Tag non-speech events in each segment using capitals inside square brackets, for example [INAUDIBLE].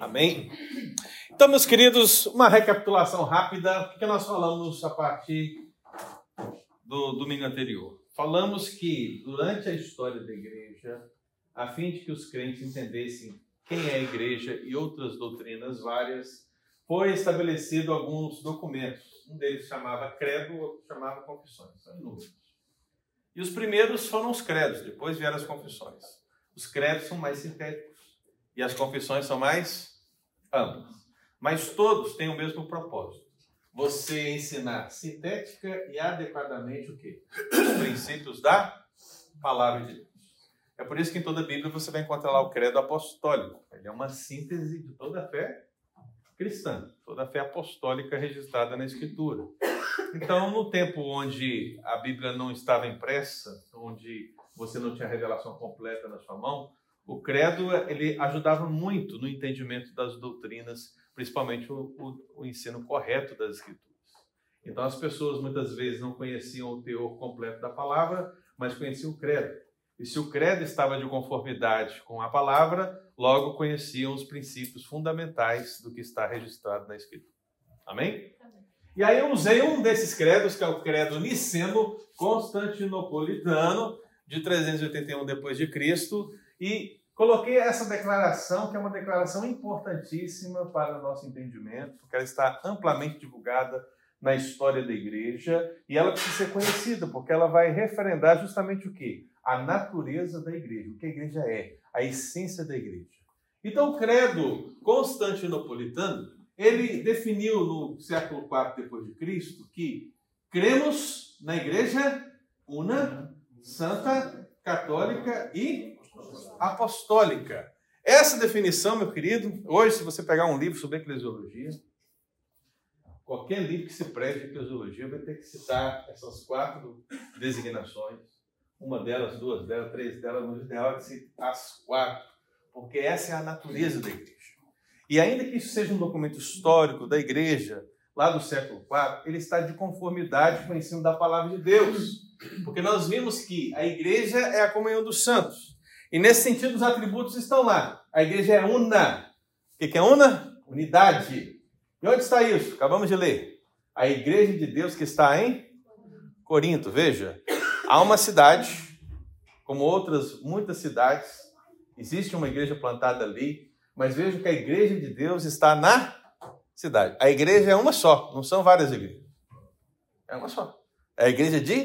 Amém? Então, meus queridos, uma recapitulação rápida, o que nós falamos a partir do domingo anterior. Falamos que durante a história da igreja, a fim de que os crentes entendessem quem é a igreja e outras doutrinas várias, foi estabelecido alguns documentos. Um deles chamava credo, outro chamava confissões. E os primeiros foram os credos, depois vieram as confissões. Os credos são mais sintéticos e as confissões são mais amplas. Mas todos têm o mesmo propósito. Você ensinar sintética e adequadamente o quê? Os princípios da palavra de Deus. É por isso que em toda a Bíblia você vai encontrar lá o credo apostólico. Ele é uma síntese de toda a fé cristã, toda a fé apostólica registrada na Escritura. Então, no tempo onde a Bíblia não estava impressa, onde você não tinha a revelação completa na sua mão, o credo ele ajudava muito no entendimento das doutrinas, principalmente o, o, o ensino correto das Escrituras. Então, as pessoas muitas vezes não conheciam o teor completo da palavra, mas conheciam o credo. E se o credo estava de conformidade com a palavra, logo conheciam os princípios fundamentais do que está registrado na Escritura. Amém? E aí eu usei um desses credos, que é o credo niceno constantinopolitano, de 381 depois de Cristo, e coloquei essa declaração, que é uma declaração importantíssima para o nosso entendimento, porque ela está amplamente divulgada na história da igreja, e ela precisa ser conhecida, porque ela vai referendar justamente o quê? A natureza da igreja, o que a igreja é, a essência da igreja. Então, o credo constantinopolitano, ele definiu no século IV depois de Cristo que cremos na igreja una, santa, católica e apostólica. Essa definição, meu querido, hoje, se você pegar um livro sobre eclesiologia, qualquer livro que se preze eclesiologia vai ter que citar essas quatro designações. Uma delas, duas delas, três delas, mas o ideal é que cite as quatro, porque essa é a natureza da igreja. E ainda que isso seja um documento histórico da igreja, lá do século IV, ele está de conformidade com o ensino da palavra de Deus. Porque nós vimos que a igreja é a comunhão dos santos. E nesse sentido, os atributos estão lá. A igreja é una. O que é una? Unidade. E onde está isso? Acabamos de ler. A igreja de Deus que está em Corinto. Veja, há uma cidade, como outras muitas cidades, existe uma igreja plantada ali, mas veja que a igreja de Deus está na cidade. A igreja é uma só, não são várias igrejas. É uma só. É a igreja de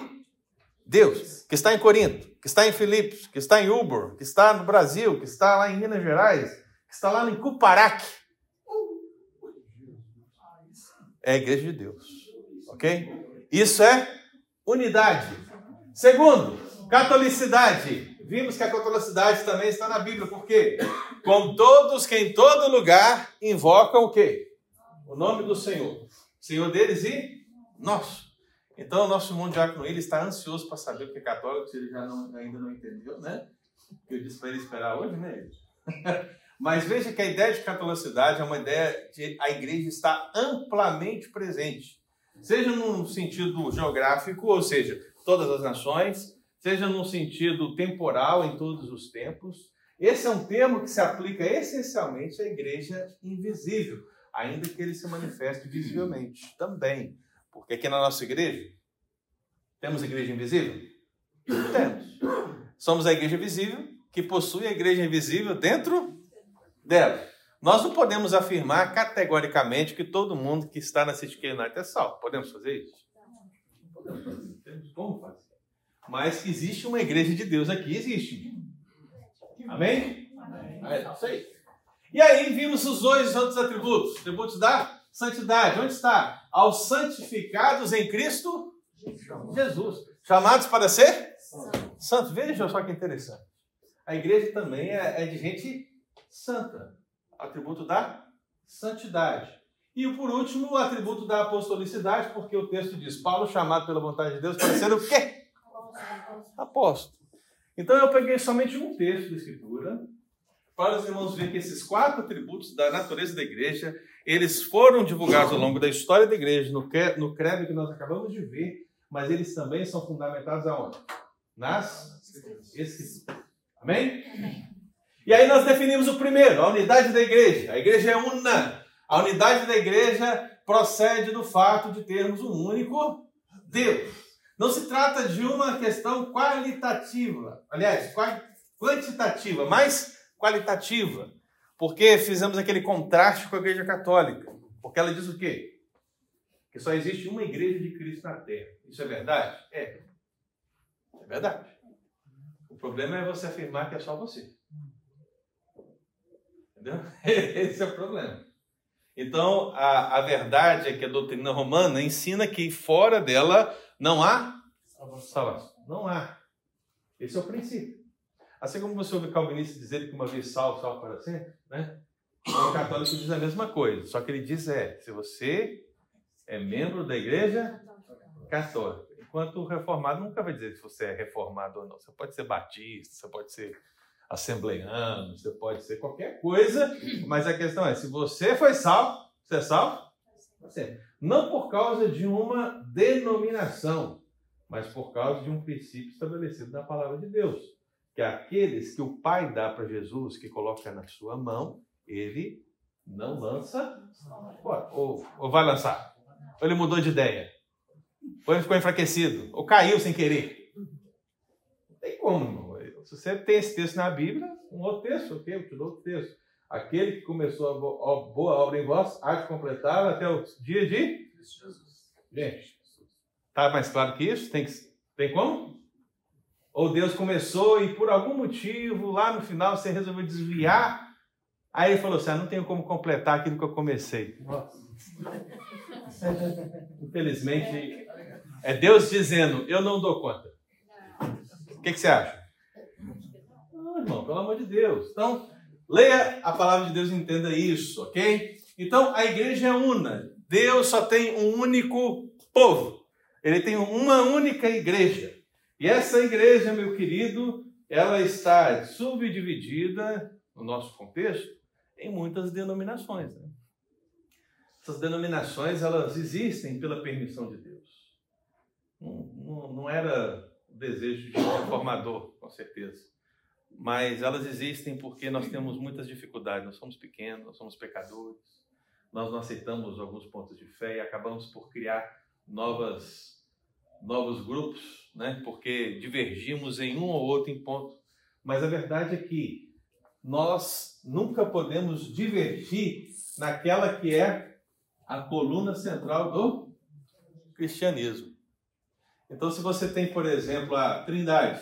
Deus, que está em Corinto, que está em Filipos, que está em Uber, que está no Brasil, que está lá em Minas Gerais, que está lá em Cuparaque. É a igreja de Deus. Ok? Isso é unidade. Segundo, catolicidade. Vimos que a catolicidade também está na Bíblia, porque com todos que em todo lugar invocam o quê? O nome do Senhor. Senhor deles e nosso. Então, o nosso irmão Diácono, ele está ansioso para saber o que é católico, se ele já não, ainda não entendeu, né? Eu disse para ele esperar hoje, né? [LAUGHS] Mas veja que a ideia de catolicidade é uma ideia de a igreja estar amplamente presente. Seja num sentido geográfico, ou seja, todas as nações, seja num sentido temporal, em todos os tempos. Esse é um termo que se aplica essencialmente à igreja invisível, ainda que ele se manifeste visivelmente também. Porque aqui na nossa igreja, temos igreja invisível? Temos. Somos a igreja visível que possui a igreja invisível dentro dela. Nós não podemos afirmar categoricamente que todo mundo que está na City United é salvo. Podemos fazer isso? Podemos fazer. Temos como fazer. Mas que existe uma igreja de Deus aqui, existe. Amém? Amém. É isso aí. E aí vimos os dois outros atributos. Atributos da santidade. Onde está? Aos santificados em Cristo Jesus. Chamados para ser santos. Veja só que interessante. A igreja também é, é de gente santa. Atributo da santidade. E por último, o atributo da apostolicidade, porque o texto diz: Paulo chamado pela vontade de Deus para ser o quê? Apóstolo. Então eu peguei somente um texto da Escritura para os irmãos verem que esses quatro atributos da natureza da igreja, eles foram divulgados ao longo da história da igreja, no, no credo que nós acabamos de ver, mas eles também são fundamentados aonde? Nas Escrituras. Amém? Amém? E aí nós definimos o primeiro, a unidade da igreja. A igreja é una. A unidade da igreja procede do fato de termos um único Deus. Não se trata de uma questão qualitativa, aliás, quantitativa, mas qualitativa. Porque fizemos aquele contraste com a igreja católica. Porque ela diz o quê? Que só existe uma igreja de Cristo na Terra. Isso é verdade? É. É verdade. O problema é você afirmar que é só você. Entendeu? [LAUGHS] Esse é o problema. Então, a, a verdade é que a doutrina romana ensina que fora dela não há salvação. Não há. Esse é o princípio. Assim como você ouve calvinista dizer que uma vez salvo, salvo para sempre, né? O católico diz a mesma coisa, só que ele diz é, se você é membro da igreja católica, enquanto o reformado nunca vai dizer se você é reformado ou não. Você pode ser batista, você pode ser assembleiano, você pode ser qualquer coisa, mas a questão é, se você foi salvo, você é salvo? Você. Não por causa de uma denominação, mas por causa de um princípio estabelecido na palavra de Deus. Que aqueles que o Pai dá para Jesus, que coloca na sua mão, ele não lança fora. Ou, ou vai lançar. Ou ele mudou de ideia. Ou ele ficou enfraquecido. Ou caiu sem querer. Não tem como. Se você tem esse texto na Bíblia, um outro texto, ok? Eu te dou outro texto. Aquele que começou a boa obra em vós, há de completar até o dia de Jesus. Gente, tá mais claro que isso? Tem, tem como? Ou Deus começou e por algum motivo, lá no final, você resolveu desviar. Aí ele falou assim: ah, não tenho como completar aquilo que eu comecei. Infelizmente, é Deus dizendo: eu não dou conta. O que, que você acha? irmão, pelo amor de Deus. Então, leia a palavra de Deus e entenda isso, ok? Então, a igreja é una. Deus só tem um único povo. Ele tem uma única igreja. E essa igreja, meu querido, ela está subdividida, no nosso contexto, em muitas denominações. Né? Essas denominações, elas existem pela permissão de Deus. Não, não, não era o desejo de um reformador, com certeza mas elas existem porque nós temos muitas dificuldades. Nós somos pequenos, nós somos pecadores, nós não aceitamos alguns pontos de fé e acabamos por criar novas, novos grupos, né? porque divergimos em um ou outro em ponto. Mas a verdade é que nós nunca podemos divergir naquela que é a coluna central do cristianismo. Então, se você tem, por exemplo, a Trindade,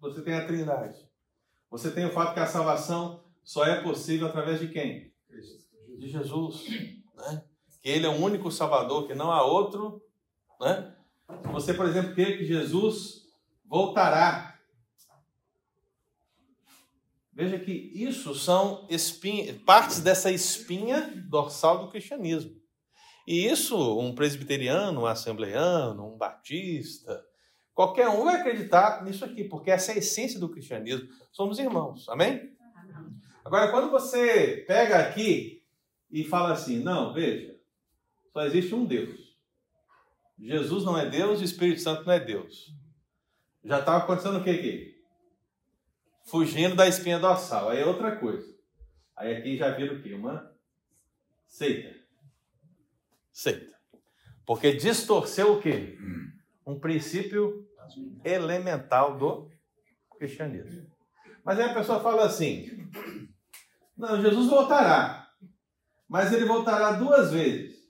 você tem a Trindade. Você tem o fato que a salvação só é possível através de quem? De Jesus. Né? Que Ele é o único Salvador, que não há outro. Né? Você, por exemplo, crê que Jesus voltará. Veja que isso são espinha, partes dessa espinha dorsal do cristianismo. E isso, um presbiteriano, um assembleiano, um batista, Qualquer um vai acreditar nisso aqui, porque essa é a essência do cristianismo. Somos irmãos, amém? Agora, quando você pega aqui e fala assim, não, veja, só existe um Deus. Jesus não é Deus e o Espírito Santo não é Deus. Já estava acontecendo o que aqui? Fugindo da espinha dorsal. Aí é outra coisa. Aí aqui já vira o quê? Uma seita. Seita. Porque distorceu o quê? um princípio elemental do cristianismo. Mas aí a pessoa fala assim: não, Jesus voltará, mas ele voltará duas vezes.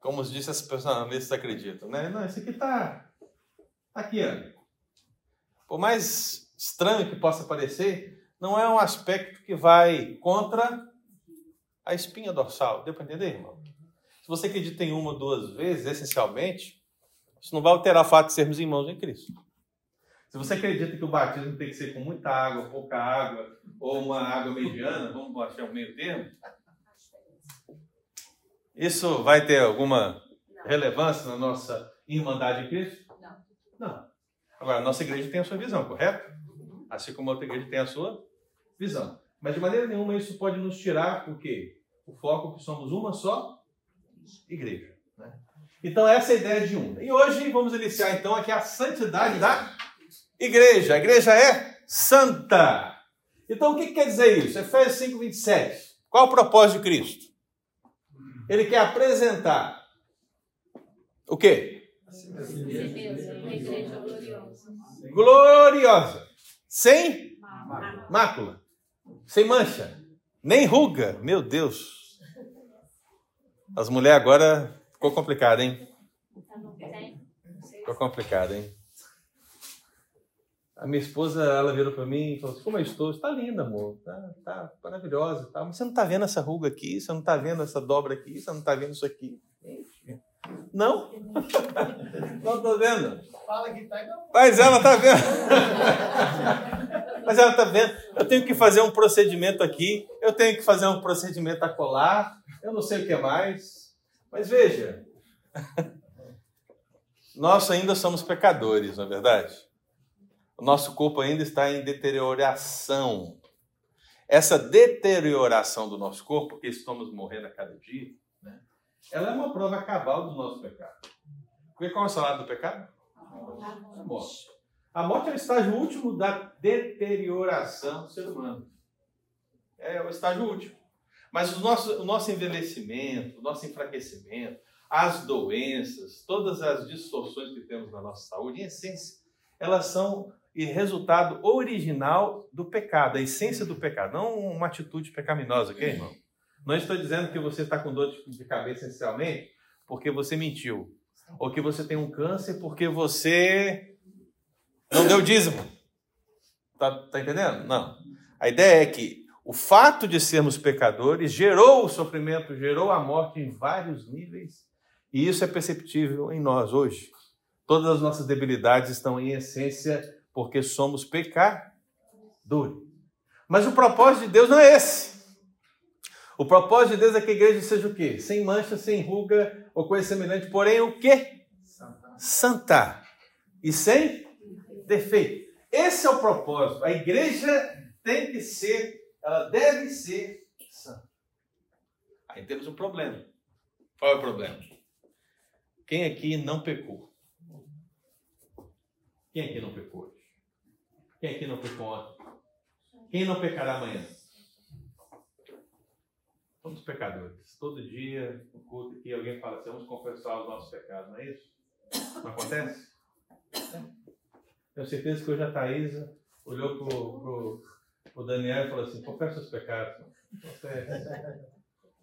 Como disse as pessoas acreditam, né? Não, esse aqui está aqui, ó. Por mais estranho que possa parecer, não é um aspecto que vai contra a espinha dorsal. Deu para entender, irmão? Se você acredita em uma ou duas vezes, essencialmente, isso não vai alterar o fato de sermos irmãos em Cristo. Se você acredita que o batismo tem que ser com muita água, pouca água, ou uma água mediana, vamos achar um meio termo, isso vai ter alguma relevância na nossa irmandade em Cristo? Não. Não. Agora, a nossa igreja tem a sua visão, correto? Assim como a outra igreja tem a sua visão. Mas de maneira nenhuma isso pode nos tirar o quê? O foco que somos uma só igreja. Né? Então, essa é a ideia de um. E hoje vamos iniciar então aqui a santidade da igreja. A igreja é santa. Então, o que quer dizer isso? Efésios 5, 27. Qual o propósito de Cristo? Ele quer apresentar o quê? Gloriosa. Sem mácula. Sem mancha. Nem ruga. Meu Deus. As mulheres agora ficou complicado, hein? Ficou complicado, hein? A minha esposa, ela virou para mim e falou assim, como eu estou? Está linda, amor. Tá, tá maravilhosa e tal. Mas você não está vendo essa ruga aqui? Você não está vendo essa dobra aqui? Você não está vendo isso aqui? Não? [LAUGHS] não estou vendo. Fala que tá Mas ela está vendo. Mas ela está vendo. Eu tenho que fazer um procedimento aqui. Eu tenho que fazer um procedimento a colar. Eu não sei o que mais. Mas veja. [LAUGHS] Nós ainda somos pecadores, não é verdade? O nosso corpo ainda está em deterioração. Essa deterioração do nosso corpo, porque estamos morrendo a cada dia, né? ela é uma prova cabal do nosso pecado. Porque qual é o salário do pecado? A morte. A morte é o estágio último da deterioração do ser humano. É o estágio último. Mas o nosso, o nosso envelhecimento, o nosso enfraquecimento, as doenças, todas as distorções que temos na nossa saúde, em essência, elas são e resultado original do pecado, a essência do pecado, não uma atitude pecaminosa, ok, irmão? Não estou dizendo que você está com dor de cabeça essencialmente porque você mentiu, ou que você tem um câncer porque você não deu dízimo. Tá, tá entendendo? Não. A ideia é que o fato de sermos pecadores gerou o sofrimento, gerou a morte em vários níveis, e isso é perceptível em nós hoje. Todas as nossas debilidades estão em essência porque somos pecadores. Mas o propósito de Deus não é esse. O propósito de Deus é que a igreja seja o quê? Sem mancha, sem ruga ou coisa semelhante, porém o quê? Santa. Santa. E sem defeito. Esse é o propósito. A igreja tem que ser, ela deve ser santa. Aí temos um problema. Qual é o problema? Quem aqui não pecou? Quem aqui não pecou? Quem aqui não pecou ontem? Quem não pecará amanhã? Somos pecadores. Todo dia, no culto aqui, alguém fala assim, vamos confessar os nossos pecados, não é isso? Não acontece? Tenho certeza que hoje a Thaisa olhou pro, pro Daniel e falou assim, confessa os pecados. Confessa.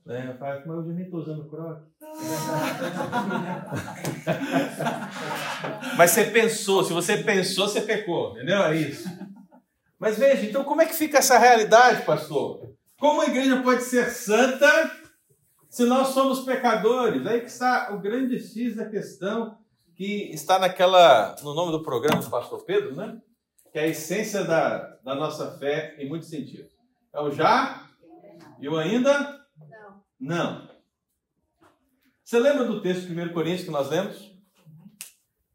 Né? Eu falei, mas eu nem estou usando croque. [LAUGHS] Mas você pensou, se você pensou, você pecou, entendeu? É isso. Mas veja, então como é que fica essa realidade, pastor? Como a igreja pode ser santa se nós somos pecadores? Aí que está o grande X da questão que está naquela, no nome do programa do pastor Pedro, né? Que é a essência da, da nossa fé em muitos sentidos. É o já e o ainda? Não. Você lembra do texto de 1 Coríntios que nós lemos?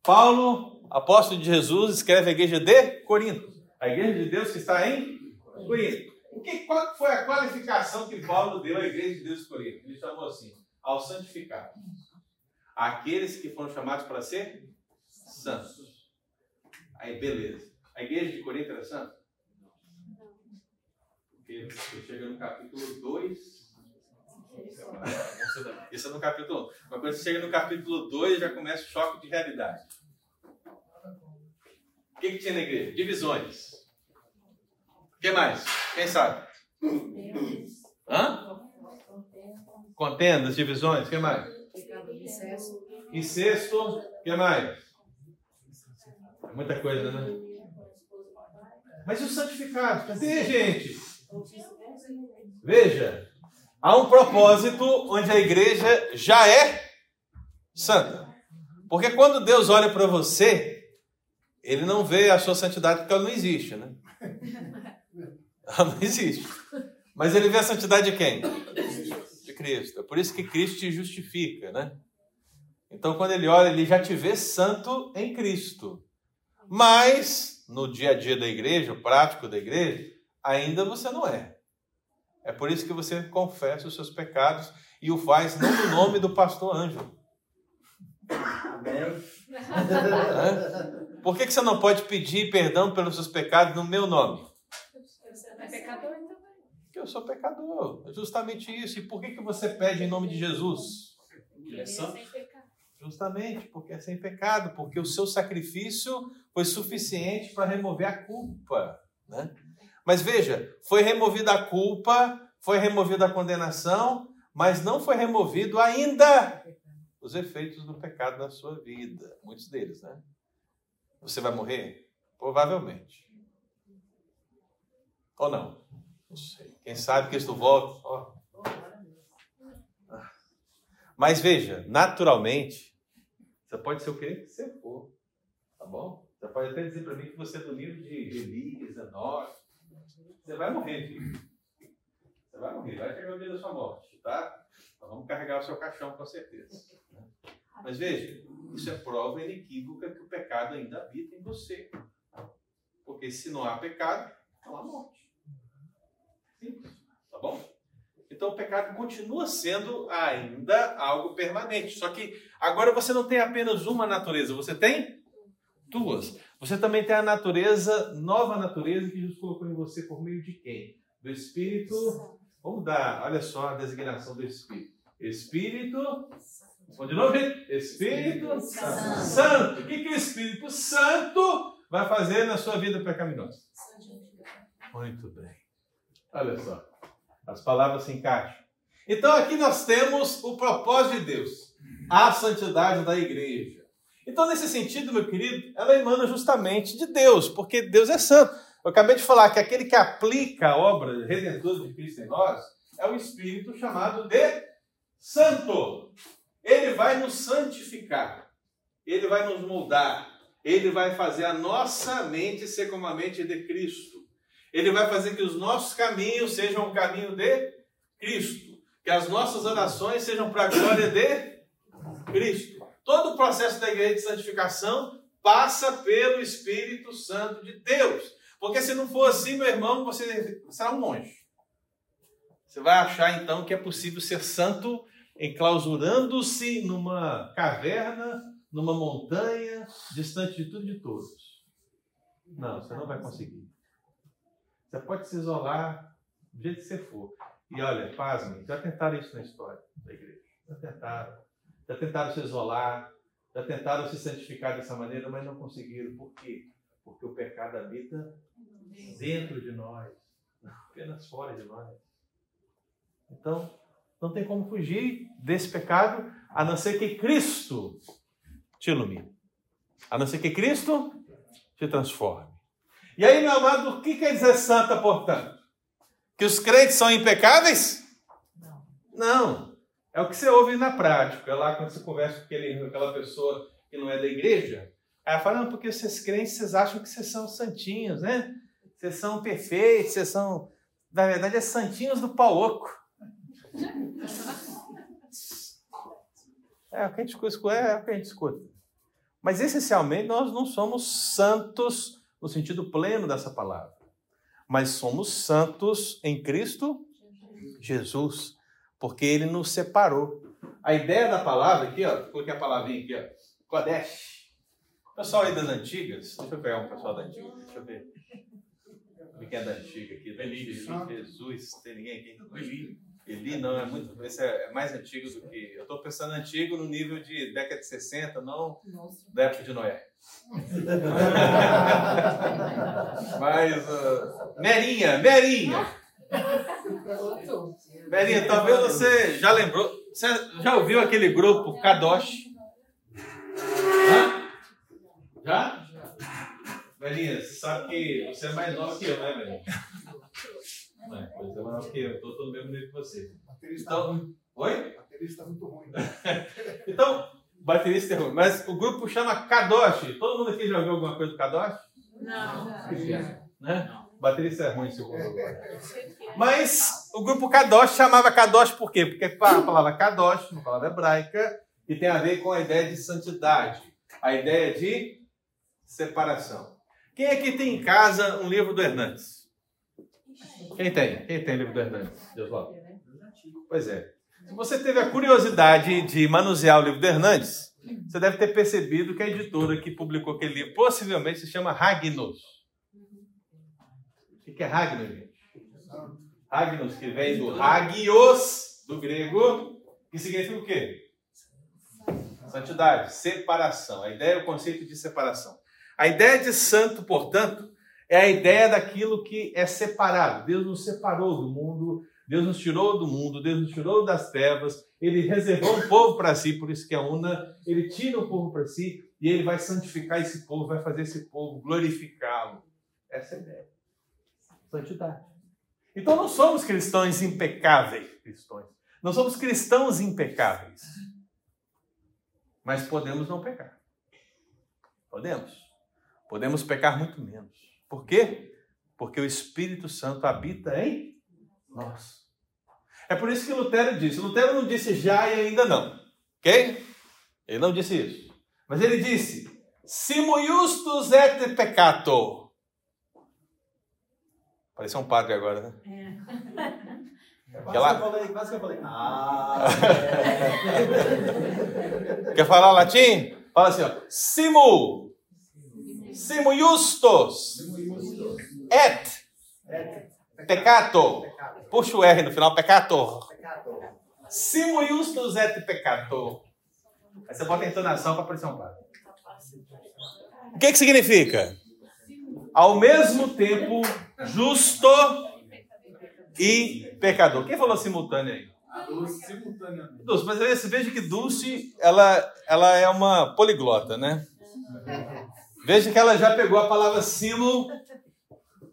Paulo, apóstolo de Jesus, escreve a igreja de Corinto. A igreja de Deus que está em Corinto. O que, qual foi a qualificação que Paulo deu à igreja de Deus de Corinto? Ele chamou assim, ao santificado. Aqueles que foram chamados para ser santos. Aí, beleza. A igreja de Corinto era santa? Porque chega no capítulo 2, isso é no capítulo 1. Mas quando você chega no capítulo 2, já começa o choque de realidade. O que, que tinha na igreja? Divisões. O que mais? Quem sabe? Hã? Contendas, divisões, o que mais? Incesto, o que mais? É muita coisa, né? Mas e os santificados? Cadê, gente? Veja, Há um propósito onde a igreja já é santa. Porque quando Deus olha para você, ele não vê a sua santidade porque ela não existe, né? [LAUGHS] Ela não existe. Mas ele vê a santidade de quem? De Cristo. É por isso que Cristo te justifica, né? Então, quando ele olha, ele já te vê santo em Cristo. Mas, no dia a dia da igreja, o prático da igreja, ainda você não é. É por isso que você confessa os seus pecados e o faz não no nome do pastor Ângelo. Amém. Por que, que você não pode pedir perdão pelos seus pecados no meu nome? Você é pecador também. Porque eu sou pecador. É justamente isso. E por que, que você pede em nome de Jesus? Ele é sem pecado. Justamente porque é sem pecado, porque o seu sacrifício foi suficiente para remover a culpa. Né? Mas veja, foi removida a culpa, foi removida a condenação, mas não foi removido ainda os efeitos do pecado na sua vida. Muitos deles, né? Você vai morrer? Provavelmente. Ou não? Não sei. Quem sabe que isso volta. Ó. Mas veja, naturalmente, você pode ser o quê? Você for. Tá bom? Você pode até dizer para mim que você é do livro de Elias, Enoch. Você vai morrer, filho. Você vai morrer. Vai chegar o dia da sua morte, tá? Então vamos carregar o seu caixão com certeza. Mas veja, isso é prova inequívoca que o pecado ainda habita em você. Porque se não há pecado, não há morte. Simples. Tá bom? Então o pecado continua sendo ainda algo permanente. Só que agora você não tem apenas uma natureza, você tem duas. Você também tem a natureza, nova natureza que Jesus colocou em você por meio de quem? Do Espírito. Vamos dar, olha só a designação do Espírito. Espírito de novo? Espírito Santo. Santo. O que, que o Espírito Santo vai fazer na sua vida pecaminosa? Muito bem. Olha só. As palavras se encaixam. Então aqui nós temos o propósito de Deus, a santidade da igreja. Então, nesse sentido, meu querido, ela emana justamente de Deus, porque Deus é santo. Eu acabei de falar que aquele que aplica a obra redentora de Cristo em nós é o Espírito chamado de Santo. Ele vai nos santificar, ele vai nos moldar, ele vai fazer a nossa mente ser como a mente de Cristo. Ele vai fazer que os nossos caminhos sejam o caminho de Cristo, que as nossas orações sejam para a glória de Cristo. Todo o processo da igreja de santificação passa pelo Espírito Santo de Deus. Porque se não for assim, meu irmão, você será um monge. Você vai achar então que é possível ser santo enclausurando-se numa caverna, numa montanha, distante de tudo e de todos. Não, você não vai conseguir. Você pode se isolar do jeito que você for. E olha, pasmem, já tentaram isso na história da igreja. Já tentaram. Já tentaram se isolar, já tentaram se santificar dessa maneira, mas não conseguiram. Por quê? Porque o pecado habita dentro de nós, não apenas fora de nós. Então, não tem como fugir desse pecado, a não ser que Cristo te ilumine. A não ser que Cristo te transforme. E aí, meu amado, o que quer dizer santa, portanto? Que os crentes são impecáveis? Não. Não. É o que você ouve na prática. É lá quando você conversa com aquele, aquela pessoa que não é da igreja. Aí ela fala, não, porque vocês crentes, vocês acham que vocês são santinhos, né? Vocês são perfeitos, vocês são... Na verdade, é santinhos do pau oco. É o que a gente escuta, é o que a gente escuta. Mas essencialmente nós não somos santos no sentido pleno dessa palavra. Mas somos santos em Cristo Jesus, porque ele nos separou. A ideia da palavra aqui, ó, coloquei a palavrinha aqui, ó, Kodesh. Pessoal aí das antigas, deixa eu pegar um pessoal da antiga, deixa eu ver. Quem é da antiga aqui? Jesus, tem ninguém aqui? Eli não, é muito. Esse é mais antigo do que. Eu estou pensando antigo no nível de década de 60, não Nossa. da época de Noé. [LAUGHS] Mas. Uh, Merinha, Merinha! Merinha, talvez você já lembrou. Você já ouviu aquele grupo Kadosh? Hã? Já? Merinha, você sabe que você é mais nova que eu, né, Merinha? Não é, pois é, mas eu estou no mesmo nível que você. Baterista então, oi? Baterista está muito ruim. [LAUGHS] então, baterista é ruim. Mas o grupo chama Kadosh. Todo mundo aqui já ouviu alguma coisa do Kadosh? Não. Né? Baterista é ruim, agora. Mas o grupo Kadosh chamava Kadosh por quê? Porque a palavra Kadosh, uma palavra hebraica, que tem a ver com a ideia de santidade, a ideia de separação. Quem aqui tem em casa um livro do Hernandes? Quem tem? Quem tem livro do Hernandes? Deus lá. Pois é. Se você teve a curiosidade de manusear o livro do Hernandes, você deve ter percebido que a editora que publicou aquele livro possivelmente se chama Ragnos. O que é Ragnos, gente? Ragnos, que vem do Hagios, do grego, que significa o quê? Santidade, separação. A ideia é o conceito de separação. A ideia de santo, portanto, é a ideia daquilo que é separado. Deus nos separou do mundo, Deus nos tirou do mundo, Deus nos tirou das trevas, Ele reservou um povo para si, por isso que é una, Ele tira o povo para si e Ele vai santificar esse povo, vai fazer esse povo glorificá-lo. Essa é a ideia. Santidade. Então não somos cristãos impecáveis, cristãos. Não somos cristãos impecáveis. Mas podemos não pecar. Podemos. Podemos pecar muito menos. Por quê? Porque o Espírito Santo habita em nós. É por isso que Lutero disse. Lutero não disse já e ainda não. Ok? Ele não disse isso. Mas ele disse: Simo justus et peccato. Pareceu um padre agora, né? É. Quase, que eu falei, quase que eu falei. Ah, é. [LAUGHS] Quer falar latim? Fala assim, ó. Simo. Simo justus. Et. Peccato. Puxa o R no final, peccator. Simo justus et peccator. Aí você bota a entonação para parecer um padre. O que, que significa? Ao mesmo tempo, justo e pecador. Quem falou simultâneo aí? Dulce, simultaneamente. Dulce, mas você veja que Dulce, ela, ela é uma poliglota, né? Veja que ela já pegou a palavra simul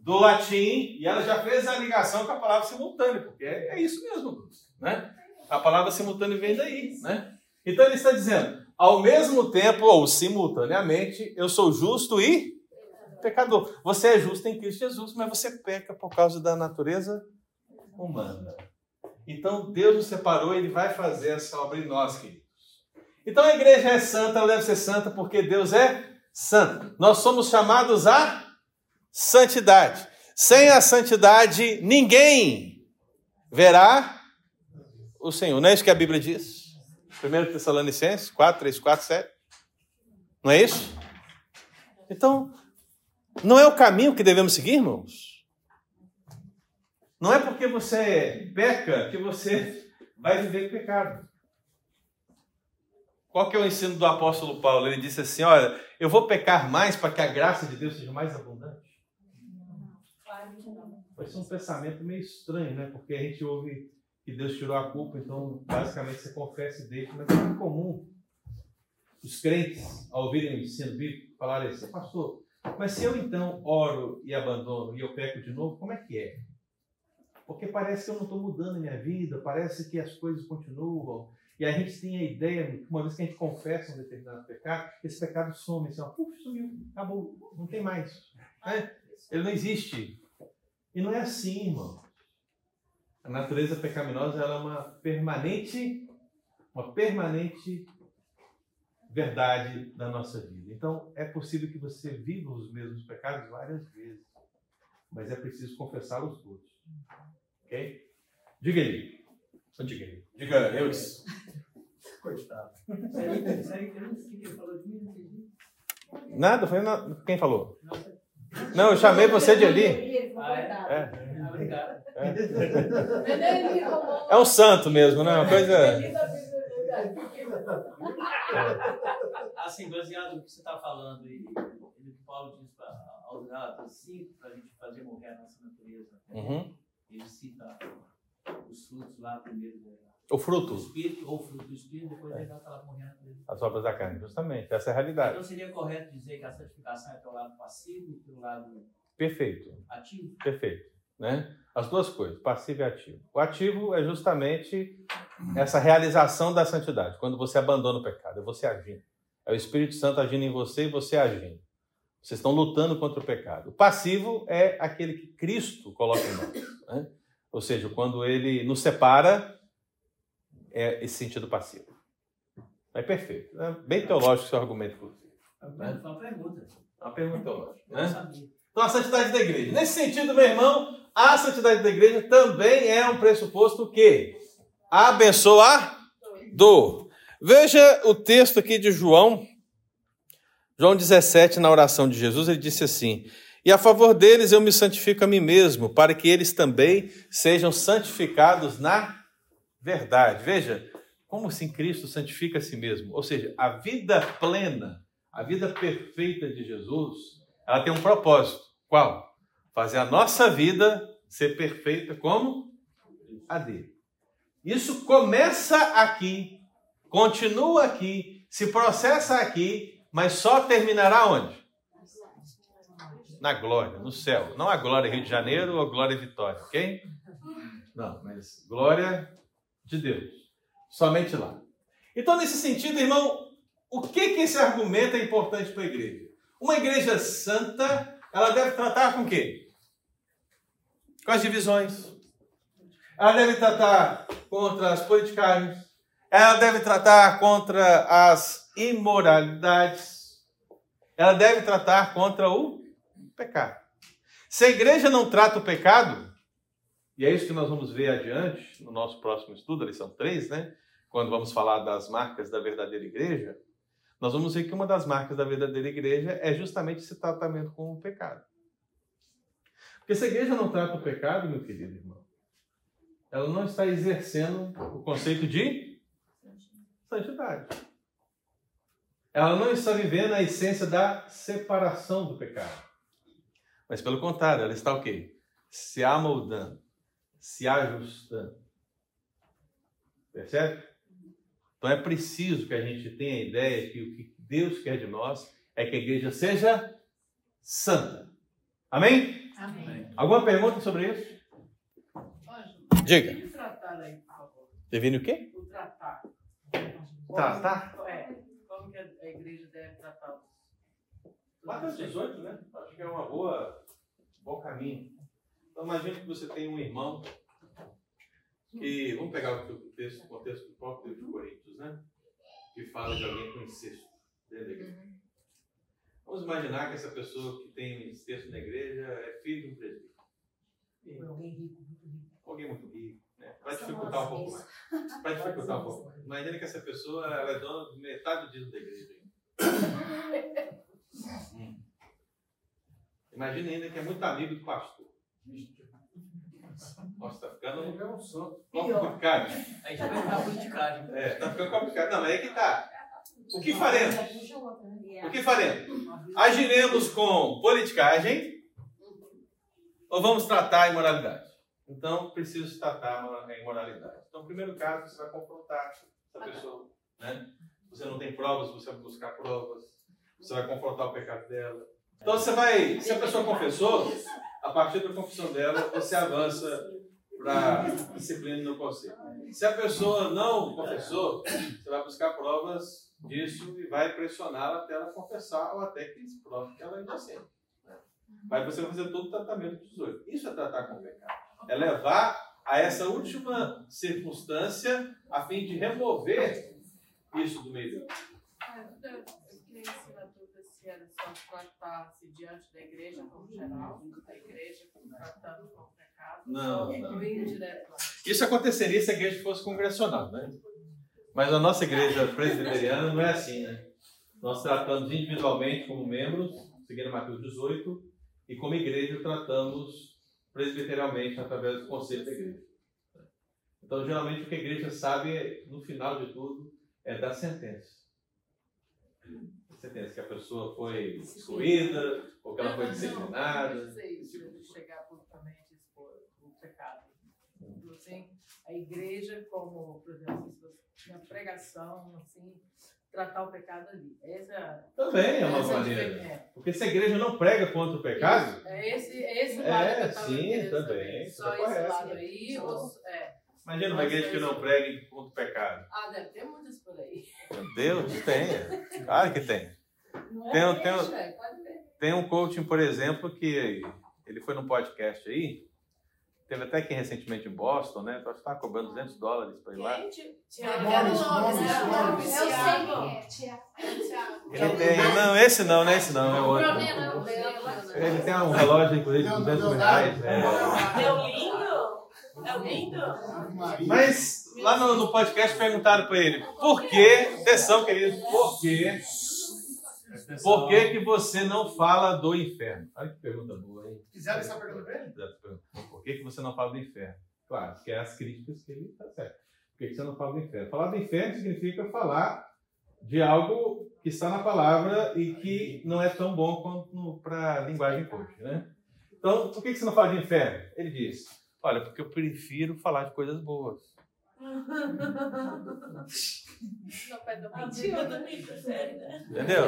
do latim e ela já fez a ligação com a palavra simultâneo, porque é, é isso mesmo, Dulce, né? A palavra simultâneo vem daí, né? Então ele está dizendo, ao mesmo tempo ou simultaneamente, eu sou justo e pecador. Você é justo em Cristo Jesus, mas você peca por causa da natureza humana. Então Deus nos separou e Ele vai fazer essa obra em nós, queridos. Então a igreja é santa, ela deve ser santa porque Deus é santo. Nós somos chamados a santidade. Sem a santidade, ninguém verá o Senhor. Não é isso que a Bíblia diz? 1 Tessalonicenses 4, 3, 4, 7. Não é isso? Então, não é o caminho que devemos seguir, irmãos? Não é porque você peca que você vai viver pecado. Qual que é o ensino do apóstolo Paulo? Ele disse assim: Olha, eu vou pecar mais para que a graça de Deus seja mais abundante. Vai ser um pensamento meio estranho, né? Porque a gente ouve que Deus tirou a culpa, então basicamente você confessa e deixa, mas é muito comum os crentes, ao ouvirem o ensino bíblico, falarem assim: Pastor, mas se eu então oro e abandono e eu peco de novo, como é que é? Porque parece que eu não estou mudando a minha vida, parece que as coisas continuam. E a gente tem a ideia, uma vez que a gente confessa um determinado pecado, esse pecado some, assim, ó, puf, sumiu, acabou, não tem mais. Né? Ele não existe. E não é assim, irmão. A natureza pecaminosa ela é uma permanente, uma permanente verdade da nossa vida. Então, é possível que você viva os mesmos pecados várias vezes, mas é preciso confessá-los todos. Ok? Diga aí. Só diga aí. Diga eu. [LAUGHS] Coitado. Nada, foi na... quem falou? Não, eu chamei você de ali. Ah, É. Obrigado. É um santo mesmo, né? Uma coisa. [LAUGHS] Assim, baseado no que você está falando e no que Paulo diz para aos Gálatas 5, para a gente fazer morrer a nossa natureza. Uhum. Ele cita os frutos lá primeiro do O fruto, Espírito, ou fruto do Espírito, depois ele está lá morrendo a natureza. as obras da carne, justamente. Essa é a realidade. Então seria correto dizer que a santificação é pelo lado passivo e pelo lado Perfeito. ativo? Perfeito. Né? As duas coisas, passivo e ativo. O ativo é justamente essa realização da santidade, quando você abandona o pecado, é você agindo. É o Espírito Santo agindo em você e você agindo. Vocês estão lutando contra o pecado. O passivo é aquele que Cristo coloca em nós. Né? Ou seja, quando ele nos separa, é esse sentido passivo. É perfeito. É bem teológico seu argumento, inclusive. Foi uma pergunta. É uma pergunta teológica. Né? Então, a santidade da igreja. Nesse sentido, meu irmão, a santidade da igreja também é um pressuposto que abençoador. Veja o texto aqui de João, João 17, na oração de Jesus, ele disse assim: E a favor deles eu me santifico a mim mesmo, para que eles também sejam santificados na verdade. Veja, como assim Cristo santifica a si mesmo? Ou seja, a vida plena, a vida perfeita de Jesus, ela tem um propósito. Qual? Fazer a nossa vida ser perfeita como a dele. Isso começa aqui, continua aqui, se processa aqui, mas só terminará onde? Na glória, no céu. Não a glória Rio de Janeiro ou a glória Vitória, ok? Não, mas glória de Deus. Somente lá. Então, nesse sentido, irmão, o que, que esse argumento é importante para a igreja? Uma igreja santa, ela deve tratar com o quê? Com as divisões. Ela deve tratar contra as politicagens. Ela deve tratar contra as imoralidades. Ela deve tratar contra o pecado. Se a igreja não trata o pecado, e é isso que nós vamos ver adiante no nosso próximo estudo, a lição 3, né? Quando vamos falar das marcas da verdadeira igreja, nós vamos ver que uma das marcas da verdadeira igreja é justamente esse tratamento com o pecado. Porque se a igreja não trata o pecado, meu querido irmão, ela não está exercendo o conceito de santidade. Ela não está vivendo a essência da separação do pecado. Mas pelo contrário, ela está o quê? Se amoldando se ajustando. Percebe? Então é preciso que a gente tenha a ideia que o que Deus quer de nós é que a igreja seja santa. Amém? Amém. Alguma pergunta sobre isso? Diga. O tratar aí, por favor. Devine o quê? O tratar. Tratar? É. Como que a igreja deve tratar os. Mateus 18, né? Acho que é uma boa, um bom caminho. Então imagine que você tem um irmão que, vamos pegar o texto, o contexto do próprio livro de Coríntios, né? Que fala de alguém com incesto dentro da igreja. Vamos imaginar que essa pessoa que tem incesto na igreja é filho de um presbítero. Alguém rico, muito rico. Alguém muito rico, né? Para dificultar um pouco mais. Para dificultar um pouco mais. Imagina que essa pessoa ela é dona de metade do dízimo da igreja. Hum. Imagina ainda que é muito amigo do pastor. Nossa, tá ficando complicado. Aí já vai ficar politicagem. É, tá ficando complicado. Não, mas aí que tá. O que faremos? O que faremos? Agiremos com politicagem ou vamos tratar a imoralidade? Então, preciso tratar a imoralidade. Então, no primeiro caso, você vai confrontar essa pessoa. Né? Você não tem provas, você vai buscar provas. Você vai confrontar o pecado dela. Então, você vai. Se a pessoa confessou, a partir da confissão dela, você avança para disciplina no conselho. Se a pessoa não confessou, você vai buscar provas disso e vai pressioná-la até ela confessar ou até que se prove que ela é inocente. Você vai fazer todo o tratamento dos dois. Isso é tratar com o pecado. É levar a essa última circunstância a fim de remover isso do meio dúvida se era só tratar-se diante da igreja como geral, da igreja tratando com o pecado. Não, não. Isso aconteceria se a igreja fosse congressional, né? Mas a nossa igreja presbiteriana não é assim, né? Nós tratamos individualmente como membros, seguindo Mateus 18, e como igreja tratamos presbiterialmente através do conselho da igreja. Então, geralmente, o que a igreja sabe, no final de tudo, é da sentença. A sentença que a pessoa foi excluída, ou que ela foi Não, não, disciplinada. não dizer isso, de chegar publicamente expor o pecado. Assim, a igreja, como, por exemplo, se você- na pregação, assim, tratar o pecado ali. Essa, Também é uma essa maneira. é, Porque se a igreja não prega contra o pecado, é esse, é esse É, lado que eu tava sim, também, Só tá esse correto. lado aí, ou, é. imagina uma igreja que não pregue contra o pecado. Ah, deve ter muitas por aí. Meu Deus, tem. Claro que tem. Não Tem- é tem- igreja, é, pode ver. Tem um coaching, por exemplo, que ele foi num podcast aí. Teve até aqui recentemente em Boston, né? Então estava cobrando 200 dólares para ir lá. Tiago, nomes, Tiago, nomes. Eu sei quem é. Tiago. Ele tem. Não, esse não, não é esse não, é outro. Ele tem um relógio, inclusive, de 200 mil reais. É, Deu lindo? É lindo. Mas lá no, no podcast perguntaram para ele, por que, atenção querido, por que, por que que você não fala do inferno? Olha que pergunta boa, hein? Fizeram essa pergunta pra ele? Por que, que você não fala do inferno? Claro, que é as críticas que ele está certo. Por que, que você não fala do inferno? Falar do inferno significa falar de algo que está na palavra e que não é tão bom quanto para a linguagem hoje, né? Então, por que, que você não fala de inferno? Ele diz, olha, porque eu prefiro falar de coisas boas. Não, perdão, prefere, né? Entendeu?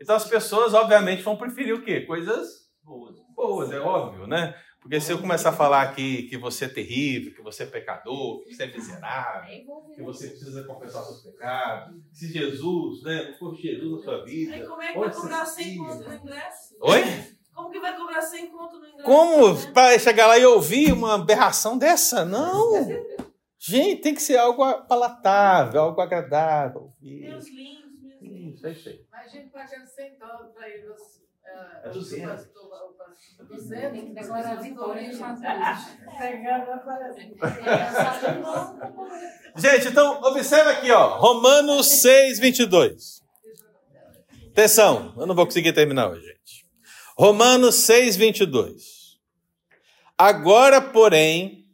Então as pessoas, obviamente, vão preferir o quê? Coisas Boas. boas, é óbvio, né? Porque se eu começar a falar aqui que você é terrível, que você é pecador, que você é miserável, que você precisa confessar seus pecados, se Jesus, né, não fosse Jesus na sua vida. Aí como é que vai cobrar 100 precisa? conto no ingresso? Oi? Como que vai cobrar 100 conto no ingresso? Como né? para chegar lá e ouvir uma aberração dessa? Não! Gente, tem que ser algo palatável, algo agradável. Deus lindo, Deus lindo. Isso, é isso aí. Mas a gente pagando 100 dólares para ir nos. ah, É 200. o pastor- o pastor- 200. Tem que declarar vitória em. Gente, então, observa aqui, ó. Romanos 6, 22. Atenção, eu não vou conseguir terminar hoje, gente. Romanos 6, 22. Agora, porém,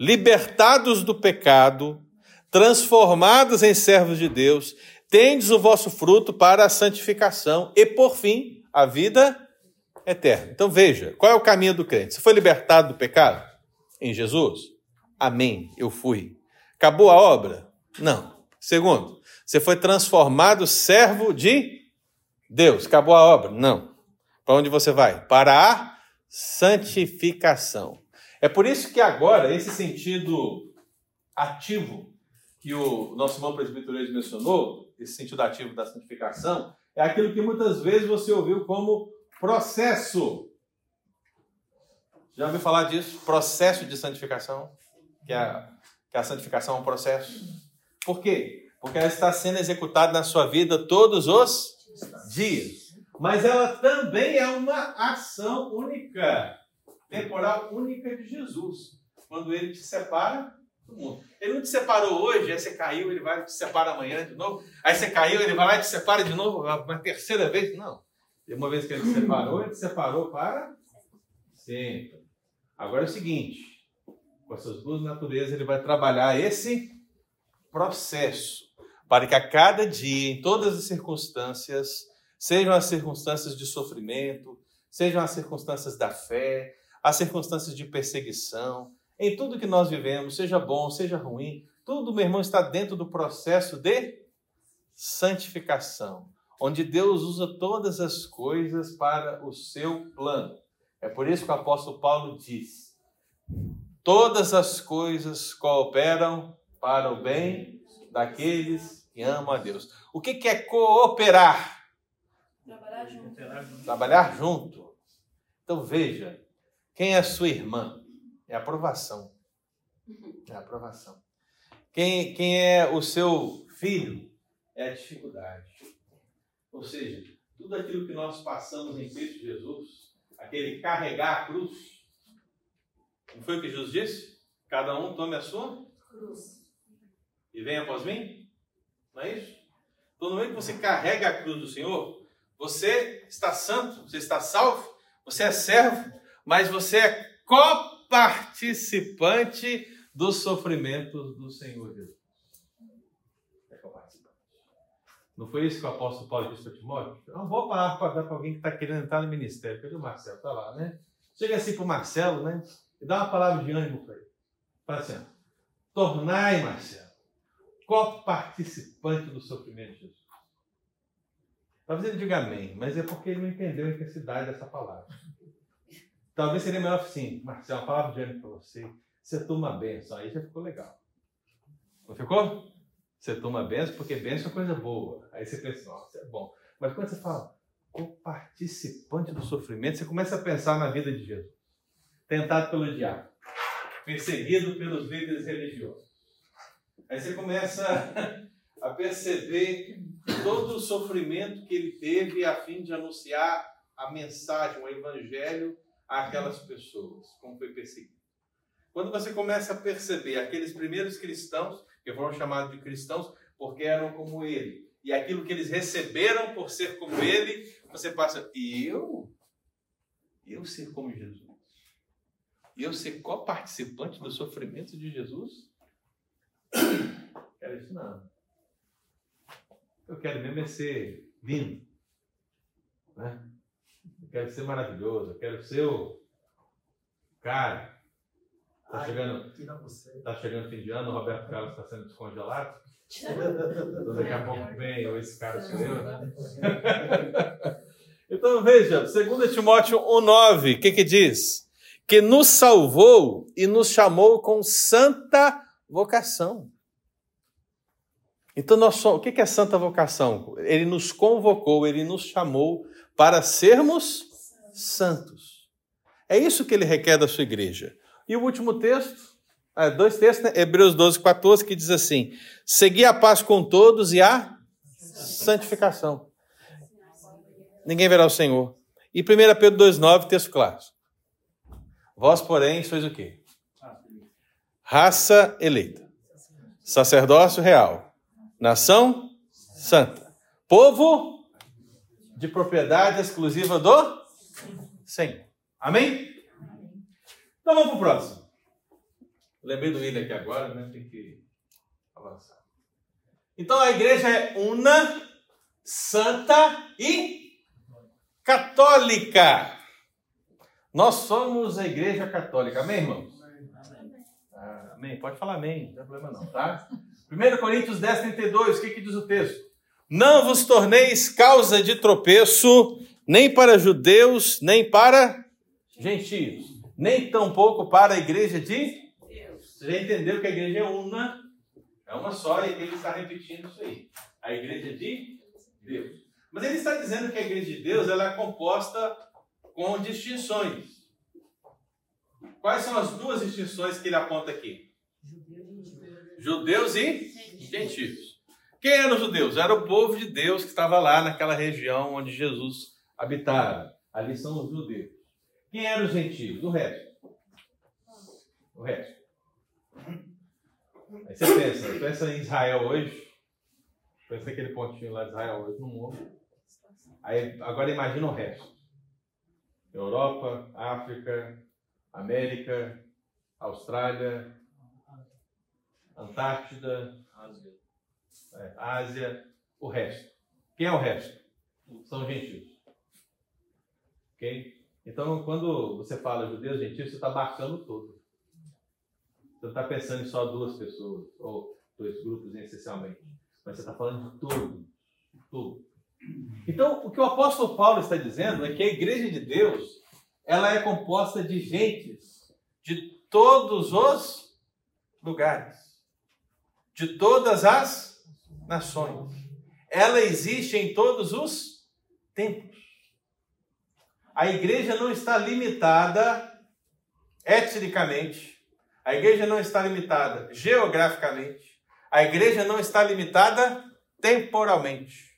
libertados do pecado, transformados em servos de Deus, tendes o vosso fruto para a santificação e, por fim, a vida eterna. Então veja, qual é o caminho do crente? Você foi libertado do pecado? Em Jesus? Amém, eu fui. Acabou a obra? Não. Segundo, você foi transformado servo de Deus. Acabou a obra? Não. Para onde você vai? Para a santificação. É por isso que agora, esse sentido ativo que o nosso irmão presbítero mencionou, esse sentido ativo da santificação, é aquilo que muitas vezes você ouviu como processo. Já ouviu falar disso? Processo de santificação? Que a, que a santificação é um processo. Por quê? Porque ela está sendo executada na sua vida todos os dias. Mas ela também é uma ação única, temporal única de Jesus. Quando ele te separa do mundo. Ele não te separou hoje, aí você caiu, ele vai te separar amanhã de novo. Aí você caiu, ele vai lá e te separa de novo, uma terceira vez. Não. Uma vez que ele te separou, ele te separou para sempre. Agora é o seguinte: com essas duas naturezas, ele vai trabalhar esse processo para que a cada dia, em todas as circunstâncias, sejam as circunstâncias de sofrimento, sejam as circunstâncias da fé, as circunstâncias de perseguição, em tudo que nós vivemos, seja bom, seja ruim, tudo, meu irmão, está dentro do processo de santificação, onde Deus usa todas as coisas para o seu plano. É por isso que o apóstolo Paulo diz: todas as coisas cooperam para o bem daqueles que amam a Deus. O que é cooperar? Trabalhar junto. Trabalhar junto. Então veja, quem é sua irmã? É a aprovação. É a aprovação. Quem, quem é o seu filho? É a dificuldade. Ou seja, tudo aquilo que nós passamos em Cristo Jesus, aquele carregar a cruz, não foi o que Jesus disse? Cada um tome a sua Cruz. e venha após mim? Não é isso? Então, no momento que você carrega a cruz do Senhor, você está santo, você está salvo, você é servo, mas você é coparticipante dos sofrimentos do Senhor Jesus. É coparticipante. Não foi isso que o apóstolo Paulo disse para Timóteo? É uma boa palavra para dar para alguém que está querendo entrar no ministério. Cadê o Marcelo? Está lá, né? Chega assim para o Marcelo, né? E dá uma palavra de ânimo para ele. Fala assim, tornai, Marcelo, coparticipante do sofrimento de Jesus. Talvez ele diga amém, mas é porque ele não entendeu a intensidade dessa palavra. Talvez seria melhor assim, Marcelo, uma palavra de ânimo para você. Você toma a benção, aí já ficou legal. Não ficou? Você toma a benção porque benção é coisa boa. Aí você pensa, nossa, é bom. Mas quando você fala, o participante do sofrimento, você começa a pensar na vida de Jesus. Tentado pelo diabo, perseguido pelos líderes religiosos. Aí você começa [LAUGHS] a perceber todo o sofrimento que ele teve a fim de anunciar a mensagem, o evangelho àquelas pessoas, como foi perseguido. Quando você começa a perceber aqueles primeiros cristãos, que foram chamados de cristãos porque eram como ele, e aquilo que eles receberam por ser como ele, você passa, e eu? Eu ser como Jesus? Eu ser co-participante do sofrimento de Jesus? [COUGHS] Quero isso não. Eu quero mesmo é ser lindo. Né? Eu quero ser maravilhoso. Eu quero ser o cara. Tá chegando, tá chegando fim de ano, o Roberto Carlos está sendo descongelado. Então, daqui a pouco vem esse cara sou eu, né? Então veja, 2 Timóteo 1,9, o que, que diz? Que nos salvou e nos chamou com santa vocação. Então, nós somos, o que é santa vocação? Ele nos convocou, ele nos chamou para sermos santos. É isso que ele requer da sua igreja. E o último texto, é, dois textos, né? Hebreus 12, 14, que diz assim: Segui a paz com todos e a santificação. Ninguém verá o Senhor. E 1 Pedro 2,9, texto claro. Vós, porém, sois o quê? Raça eleita, sacerdócio real, nação santa, povo de propriedade exclusiva do Senhor. Amém? Então vamos para o próximo. Lembrei do William aqui agora, né? Tem que avançar. Então a igreja é una, santa e católica. Nós somos a igreja católica. Amém, irmãos? Ah, amém. Pode falar amém, não tem problema não, tá? 1 Coríntios 10, 32, o que, que diz o texto? Não vos torneis causa de tropeço, nem para judeus, nem para gentios nem tampouco para a igreja de Deus. Você já entendeu que a igreja é uma, é uma só, e ele está repetindo isso aí. A igreja de Deus. Mas ele está dizendo que a igreja de Deus ela é composta com distinções. Quais são as duas distinções que ele aponta aqui? Judeus e gentios. Quem eram os judeus? Era o povo de Deus que estava lá naquela região onde Jesus habitava. Ali são os judeus. Quem eram os gentios? O resto. O resto. Aí você pensa, pensa em Israel hoje. Pensa aquele pontinho lá de Israel hoje no mundo. Aí, agora imagina o resto. Europa, África, América, Austrália, Antártida, Ásia. É, Ásia, o resto. Quem é o resto? São gentios. Ok? Então, quando você fala judeus gentios, você está abarcando todo. Você não está pensando em só duas pessoas, ou dois grupos essencialmente. Mas você está falando de todo. Tudo. Então, o que o apóstolo Paulo está dizendo é que a igreja de Deus ela é composta de gentes de todos os lugares, de todas as nações. Ela existe em todos os tempos. A igreja não está limitada etnicamente, a igreja não está limitada geograficamente, a igreja não está limitada temporalmente.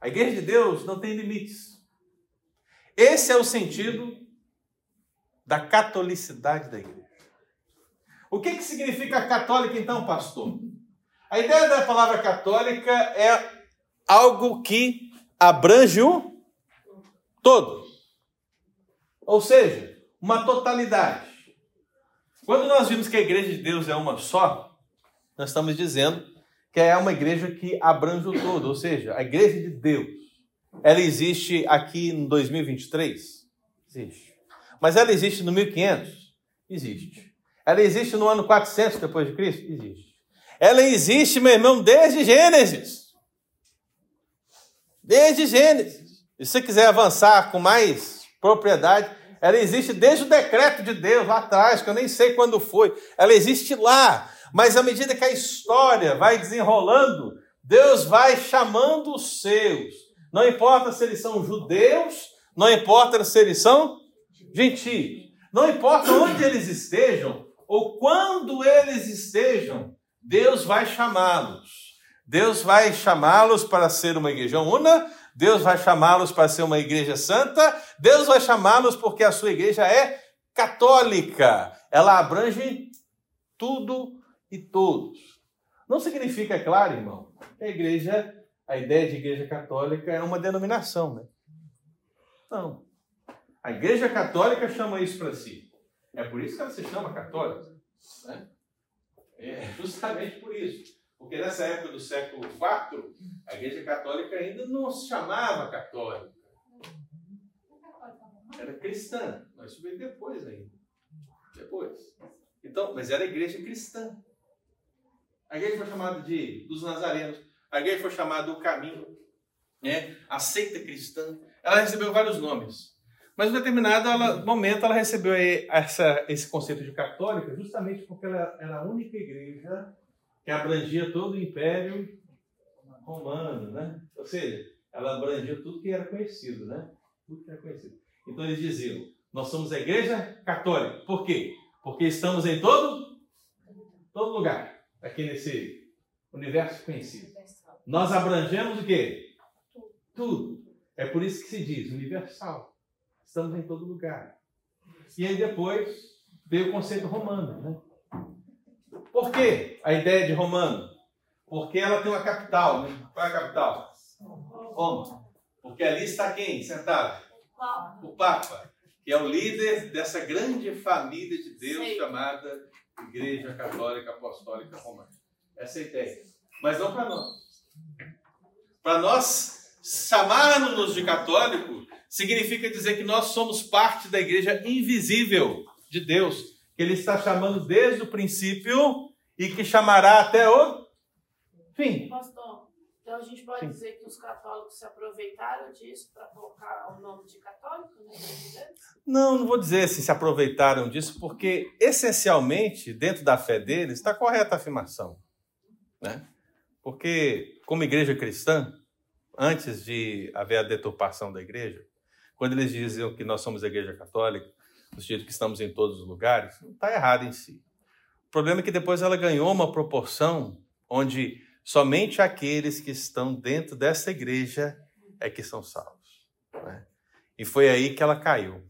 A igreja de Deus não tem limites. Esse é o sentido da catolicidade da igreja. O que, que significa católica, então, pastor? A ideia da palavra católica é algo que abrange o todo. Ou seja, uma totalidade. Quando nós vimos que a igreja de Deus é uma só, nós estamos dizendo que é uma igreja que abrange o todo, ou seja, a igreja de Deus. Ela existe aqui em 2023? Existe. Mas ela existe no 1500? Existe. Ela existe no ano 400 depois de Cristo? Existe. Ela existe, meu irmão, desde Gênesis. Desde Gênesis. E se você quiser avançar com mais propriedade, ela existe desde o decreto de Deus lá atrás, que eu nem sei quando foi. Ela existe lá. Mas à medida que a história vai desenrolando, Deus vai chamando os seus. Não importa se eles são judeus, não importa se eles são gentios. Não importa onde eles estejam ou quando eles estejam, Deus vai chamá-los. Deus vai chamá-los para ser uma igreja una, Deus vai chamá-los para ser uma igreja santa, Deus vai chamá-los porque a sua igreja é católica. Ela abrange tudo e todos. Não significa, é claro, irmão, que a igreja, a ideia de igreja católica é uma denominação, né? Não. A igreja católica chama isso para si. É por isso que ela se chama católica. Né? É justamente por isso. Porque nessa época do século IV, a igreja católica ainda não se chamava católica. Era cristã. Mas isso veio depois ainda. Depois. Então, mas era a igreja cristã. A igreja foi chamada de dos nazarenos. A igreja foi chamada do caminho. Né? A seita cristã. Ela recebeu vários nomes. Mas em determinado ela, momento ela recebeu essa, esse conceito de católica justamente porque ela era a única igreja que abrangia todo o império romano, né? Ou seja, ela abrangia tudo que era conhecido, né? Tudo que era conhecido. Então eles diziam: nós somos a igreja católica. Por quê? Porque estamos em todo, todo lugar, aqui nesse universo conhecido. Nós abrangemos o quê? Tudo. É por isso que se diz universal. Estamos em todo lugar. E aí depois veio o conceito romano, né? Por que a ideia de romano? Porque ela tem uma capital. Né? Qual é a capital? Roma. Porque ali está quem sentado? O Papa, que é o líder dessa grande família de Deus chamada Igreja Católica Apostólica Romana. Essa é a ideia. Mas não para nós. Para nós chamarmos-nos de católico significa dizer que nós somos parte da igreja invisível de Deus, que ele está chamando desde o princípio e que chamará até o fim. Pastor, então a gente pode Sim. dizer que os católicos se aproveitaram disso para colocar o nome de católico Não, não vou dizer se se aproveitaram disso, porque essencialmente, dentro da fé deles, está correta a afirmação. Né? Porque, como igreja cristã, antes de haver a deturpação da igreja, quando eles diziam que nós somos a igreja católica, no sentido que estamos em todos os lugares, não está errado em si. O problema é que depois ela ganhou uma proporção onde somente aqueles que estão dentro dessa igreja é que são salvos. Né? E foi aí que ela caiu.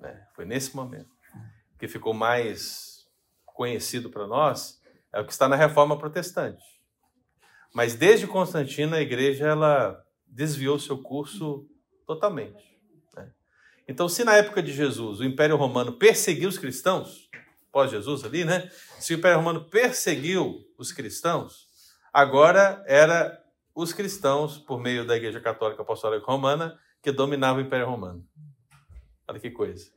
Né? Foi nesse momento que ficou mais conhecido para nós é o que está na Reforma Protestante. Mas desde Constantino a igreja ela desviou seu curso totalmente. Então, se na época de Jesus o Império Romano perseguiu os cristãos, pós-Jesus ali, né? Se o Império Romano perseguiu os cristãos, agora era os cristãos, por meio da Igreja Católica Apostólica Romana, que dominavam o Império Romano. Olha que coisa.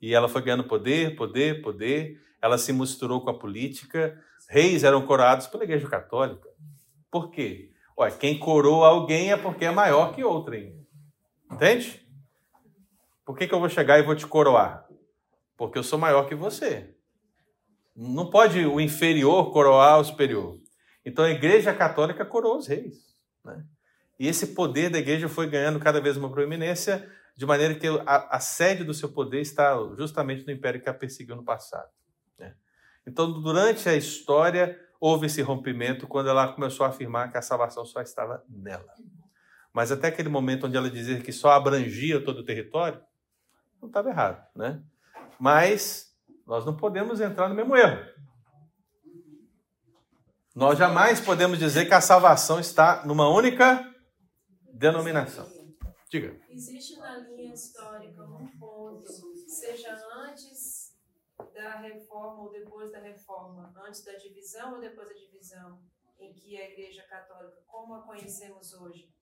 E ela foi ganhando poder, poder, poder. Ela se misturou com a política. Reis eram coroados pela Igreja Católica. Por quê? Olha, quem coroa alguém é porque é maior que outrem. Entende? Por que, que eu vou chegar e vou te coroar? Porque eu sou maior que você. Não pode o inferior coroar o superior. Então a igreja católica coroou os reis. Né? E esse poder da igreja foi ganhando cada vez uma proeminência, de maneira que a, a sede do seu poder está justamente no império que a perseguiu no passado. Né? Então, durante a história, houve esse rompimento quando ela começou a afirmar que a salvação só estava nela. Mas até aquele momento onde ela dizia que só abrangia todo o território, não estava errado, né? Mas nós não podemos entrar no mesmo erro. Nós jamais podemos dizer que a salvação está numa única denominação. Diga. Existe na linha histórica um ponto, seja antes da reforma ou depois da reforma, antes da divisão ou depois da divisão, em que a Igreja Católica, como a conhecemos hoje,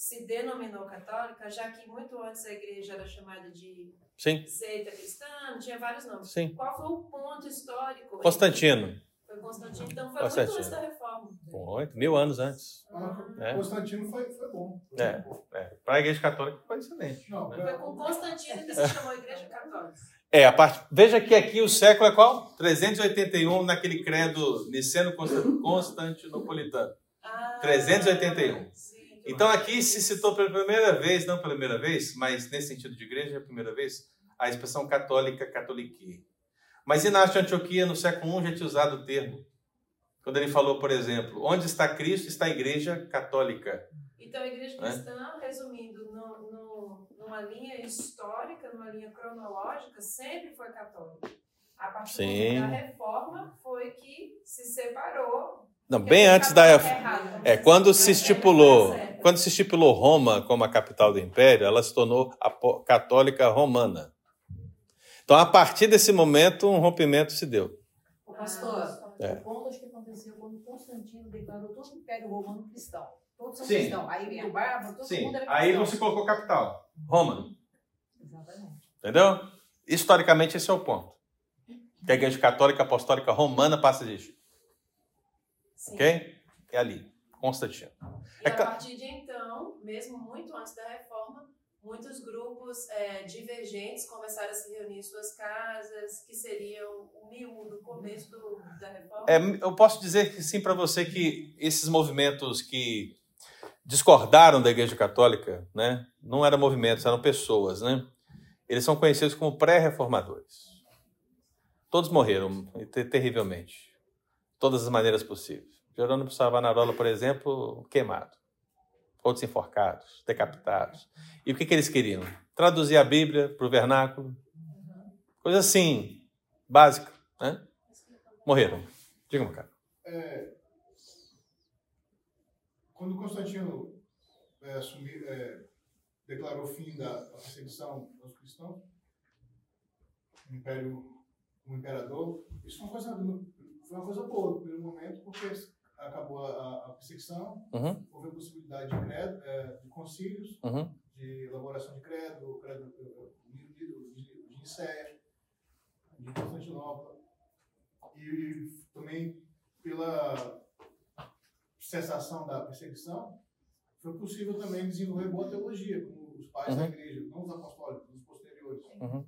se denominou católica, já que muito antes a igreja era chamada de Sim. seita cristã, tinha vários nomes. Sim. Qual foi o ponto histórico? Constantino. Foi Constantino, então foi Constantino. muito antes da reforma. Muito, mil anos antes. Ah, é. Constantino foi, foi bom. Foi é, é. Para a igreja católica foi excelente. Não, né? Foi com Constantino que se [LAUGHS] chamou igreja católica. É, a parte. Veja que aqui o século é qual? 381 naquele credo niceno constantinopolitano. Ah, 381. Sim. Então aqui se citou pela primeira vez, não pela primeira vez, mas nesse sentido de igreja, é a primeira vez, a expressão católica, catolique. Mas Inácio de Antioquia, no século I, já tinha usado o termo. Quando ele falou, por exemplo, onde está Cristo, está a igreja católica. Então, a igreja Né? cristã, resumindo, no, no- numa linha histórica, numa linha cronológica, sempre foi católica. A partir Sim. da reforma foi que se separou. Não, bem antes da. É, quando se é, estipulou, quando se estipulou Roma como a capital do império, ela se tornou católica romana. Então, a partir desse momento, um rompimento se deu. O pastor, É. o ponto acho que aconteceu quando Constantino declarou todo o Império Romano cristão. Todos são Sim. cristãos. Aí o Barba, todo mundo era aí cristão. você colocou capital, Roma. Exatamente. Entendeu? Historicamente, esse é o ponto. Que a igreja católica apostólica romana passa existir. Sim. Ok? É ali, Constantino. E É a partir de então, mesmo muito antes da reforma, muitos grupos é, divergentes começaram a se reunir em suas casas, que seriam o miúdo, o começo do, da reforma. É, eu posso dizer que sim para você que esses movimentos que discordaram da Igreja Católica, né, não eram movimentos, eram pessoas, né? Eles são conhecidos como pré-reformadores. Todos morreram ter- terrivelmente, todas as maneiras possíveis. Jerônimo Savonarola, por exemplo, queimado. Outros enforcados, decapitados. E o que, que eles queriam? Traduzir a Bíblia para o vernáculo. Coisa assim, básica, né? Morreram. Diga, meu cara. É, quando Constantino é, é, declarou o fim da perseguição aos cristãos, o império, o imperador, isso foi uma coisa, foi uma coisa boa no primeiro momento, porque acabou a, a perseguição, Uhum, houve a possibilidade de, credo, é, de concílios, uhum. de elaboração de credo, credo de, de, de, de Nicéia, de Constantinopla, e também pela cessação da perseguição, foi possível também desenvolver boa teologia, como os pais da Uhum. igreja, não os apostólicos, os posteriores. Uhum.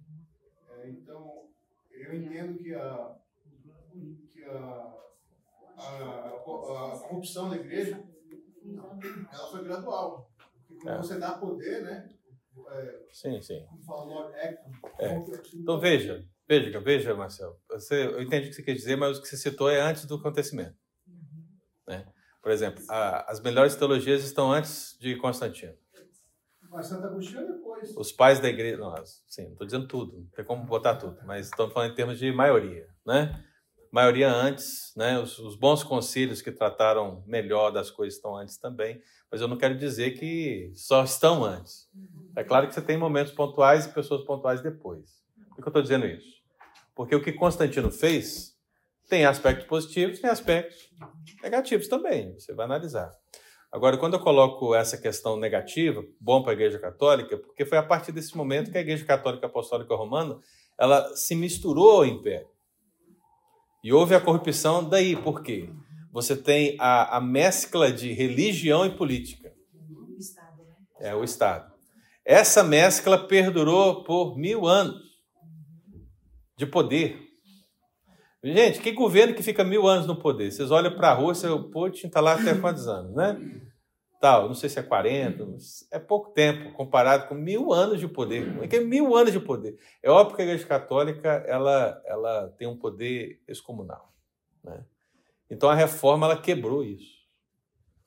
É, então, eu entendo que a, a, a, a corrupção da igreja ela foi gradual. Porque quando É. você dá poder, né? É, Sim, sim. como fala Lord Acton, É. a- Então veja, veja, veja, Marcelo. Você, eu entendi o que você quer dizer, mas o que você citou é antes do acontecimento. Né? Por exemplo, a- as melhores teologias estão antes de Constantino. Mas Santo Agostinho é depois. Os pais da igreja, não, sim, não estou dizendo tudo, não tem como botar tudo, mas estamos falando em termos de maioria, né? Maioria antes, né? Os, os bons concílios que trataram melhor das coisas estão antes também, mas eu não quero dizer que só estão antes. É claro que você tem momentos pontuais e pessoas pontuais depois. Por que eu estou dizendo isso? Porque o que Constantino fez tem aspectos positivos, tem aspectos negativos também. Você vai analisar. Agora, quando eu coloco essa questão negativa, bom para a Igreja Católica, porque foi a partir desse momento que a Igreja Católica Apostólica Romana ela se misturou ao Império. E houve a corrupção daí. Por quê? Você tem a, a mescla de religião e política. É o Estado. Essa mescla perdurou por mil anos de poder. Gente, que governo que fica mil anos no poder? Vocês olham para a Rússia, o Putin está lá até quantos anos, né? Tal, não sei se é 40, é pouco tempo comparado com mil anos de poder. Como é que é mil anos de poder? É óbvio que a Igreja Católica ela, ela tem um poder excomunal. Né? Então a reforma ela quebrou isso.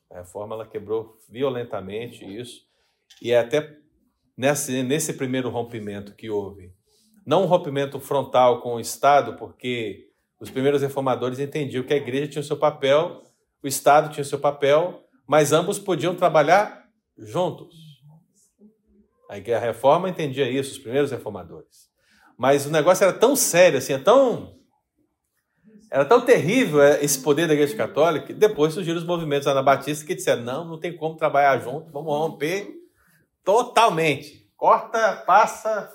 A reforma ela quebrou violentamente isso. E é até nesse, nesse primeiro rompimento que houve, não um rompimento frontal com o Estado, porque os primeiros reformadores entendiam que a igreja tinha o seu papel, o Estado tinha o seu papel, mas ambos podiam trabalhar juntos. A reforma entendia isso, os primeiros reformadores. Mas o negócio era tão sério, assim, é tão. Era tão terrível é, esse poder da Igreja Católica que depois surgiram os movimentos anabatistas que disseram: não, não tem como trabalhar junto, vamos romper totalmente. Corta, passa,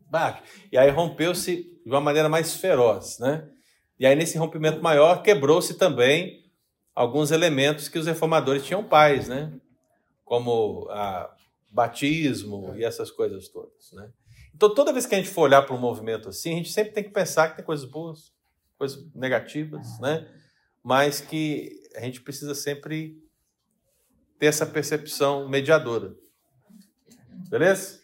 bate. E aí rompeu-se de uma maneira mais feroz, né? E aí nesse rompimento maior quebrou-se também alguns elementos que os reformadores tinham paz, né? Como a batismo e essas coisas todas, né? Então toda vez que a gente for olhar para um movimento assim, a gente sempre tem que pensar que tem coisas boas, coisas negativas, né? Mas que a gente precisa sempre ter essa percepção mediadora. Beleza?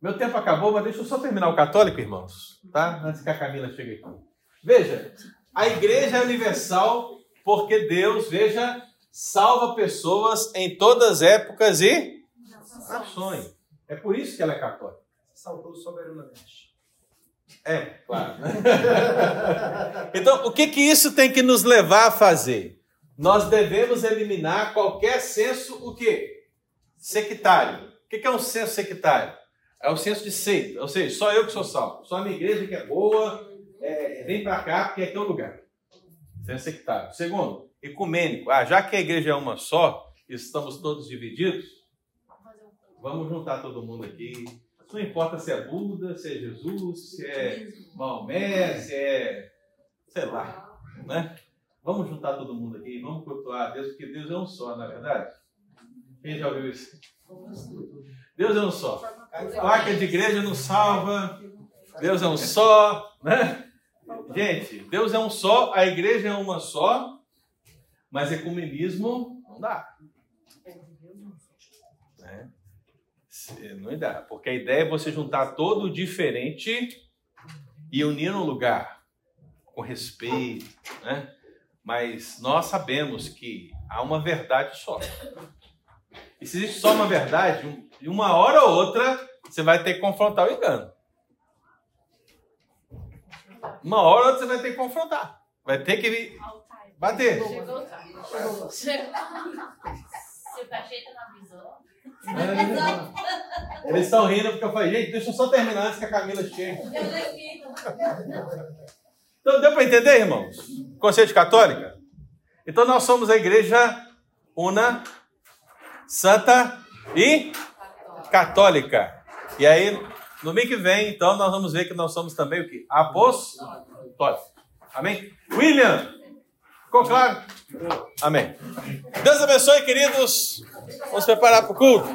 Meu tempo acabou, mas deixa eu só terminar o católico, irmãos, tá? Antes que a Camila chegue aqui. Veja, a igreja universal porque Deus, veja, salva pessoas em todas as épocas e nações. É por isso que ela é católica. Saltou soberanamente. É, claro. [LAUGHS] então, o que que isso tem que nos levar a fazer? Nós devemos eliminar qualquer senso o quê? Sectário. O que que é um senso sectário? É o senso de seita, ou seja, só eu que sou salvo, só a minha igreja que é boa, é, vem para cá porque aqui é o lugar. Senso sectário. Segundo, ecumênico. Ah, já que a igreja é uma só, estamos todos divididos, vamos juntar todo mundo aqui. Não importa se é Buda, se é Jesus, se é Maomé, se é. sei lá. Né? Vamos juntar todo mundo aqui, vamos cultuar a Deus, porque Deus é um só, na é verdade? Quem já ouviu isso? Deus é um só. Placa de igreja não salva. Deus é um só, né? Gente, Deus é um só, a igreja é uma só, mas ecumenismo não dá. Né? Não dá, porque a ideia é você juntar todo o diferente e unir num lugar com respeito, né? Mas nós sabemos que há uma verdade só. E se existe só uma verdade, de uma hora ou outra você vai ter que confrontar o engano. Uma hora ou outra você vai ter que confrontar. Vai ter que bater. Chegou tarde. Chegou. Se o cacheta não avisou. Eles estão rindo porque eu falei, gente, deixa eu só terminar antes que a Camila chegue. Então deu para entender, irmãos? Conceito católica? Então nós somos a igreja una, santa e católica. E aí, no mês que vem, então, nós vamos ver que nós somos também o quê? Apostólicos. Amém? William, ficou claro? Amém. Deus abençoe, queridos. Vamos preparar para o culto.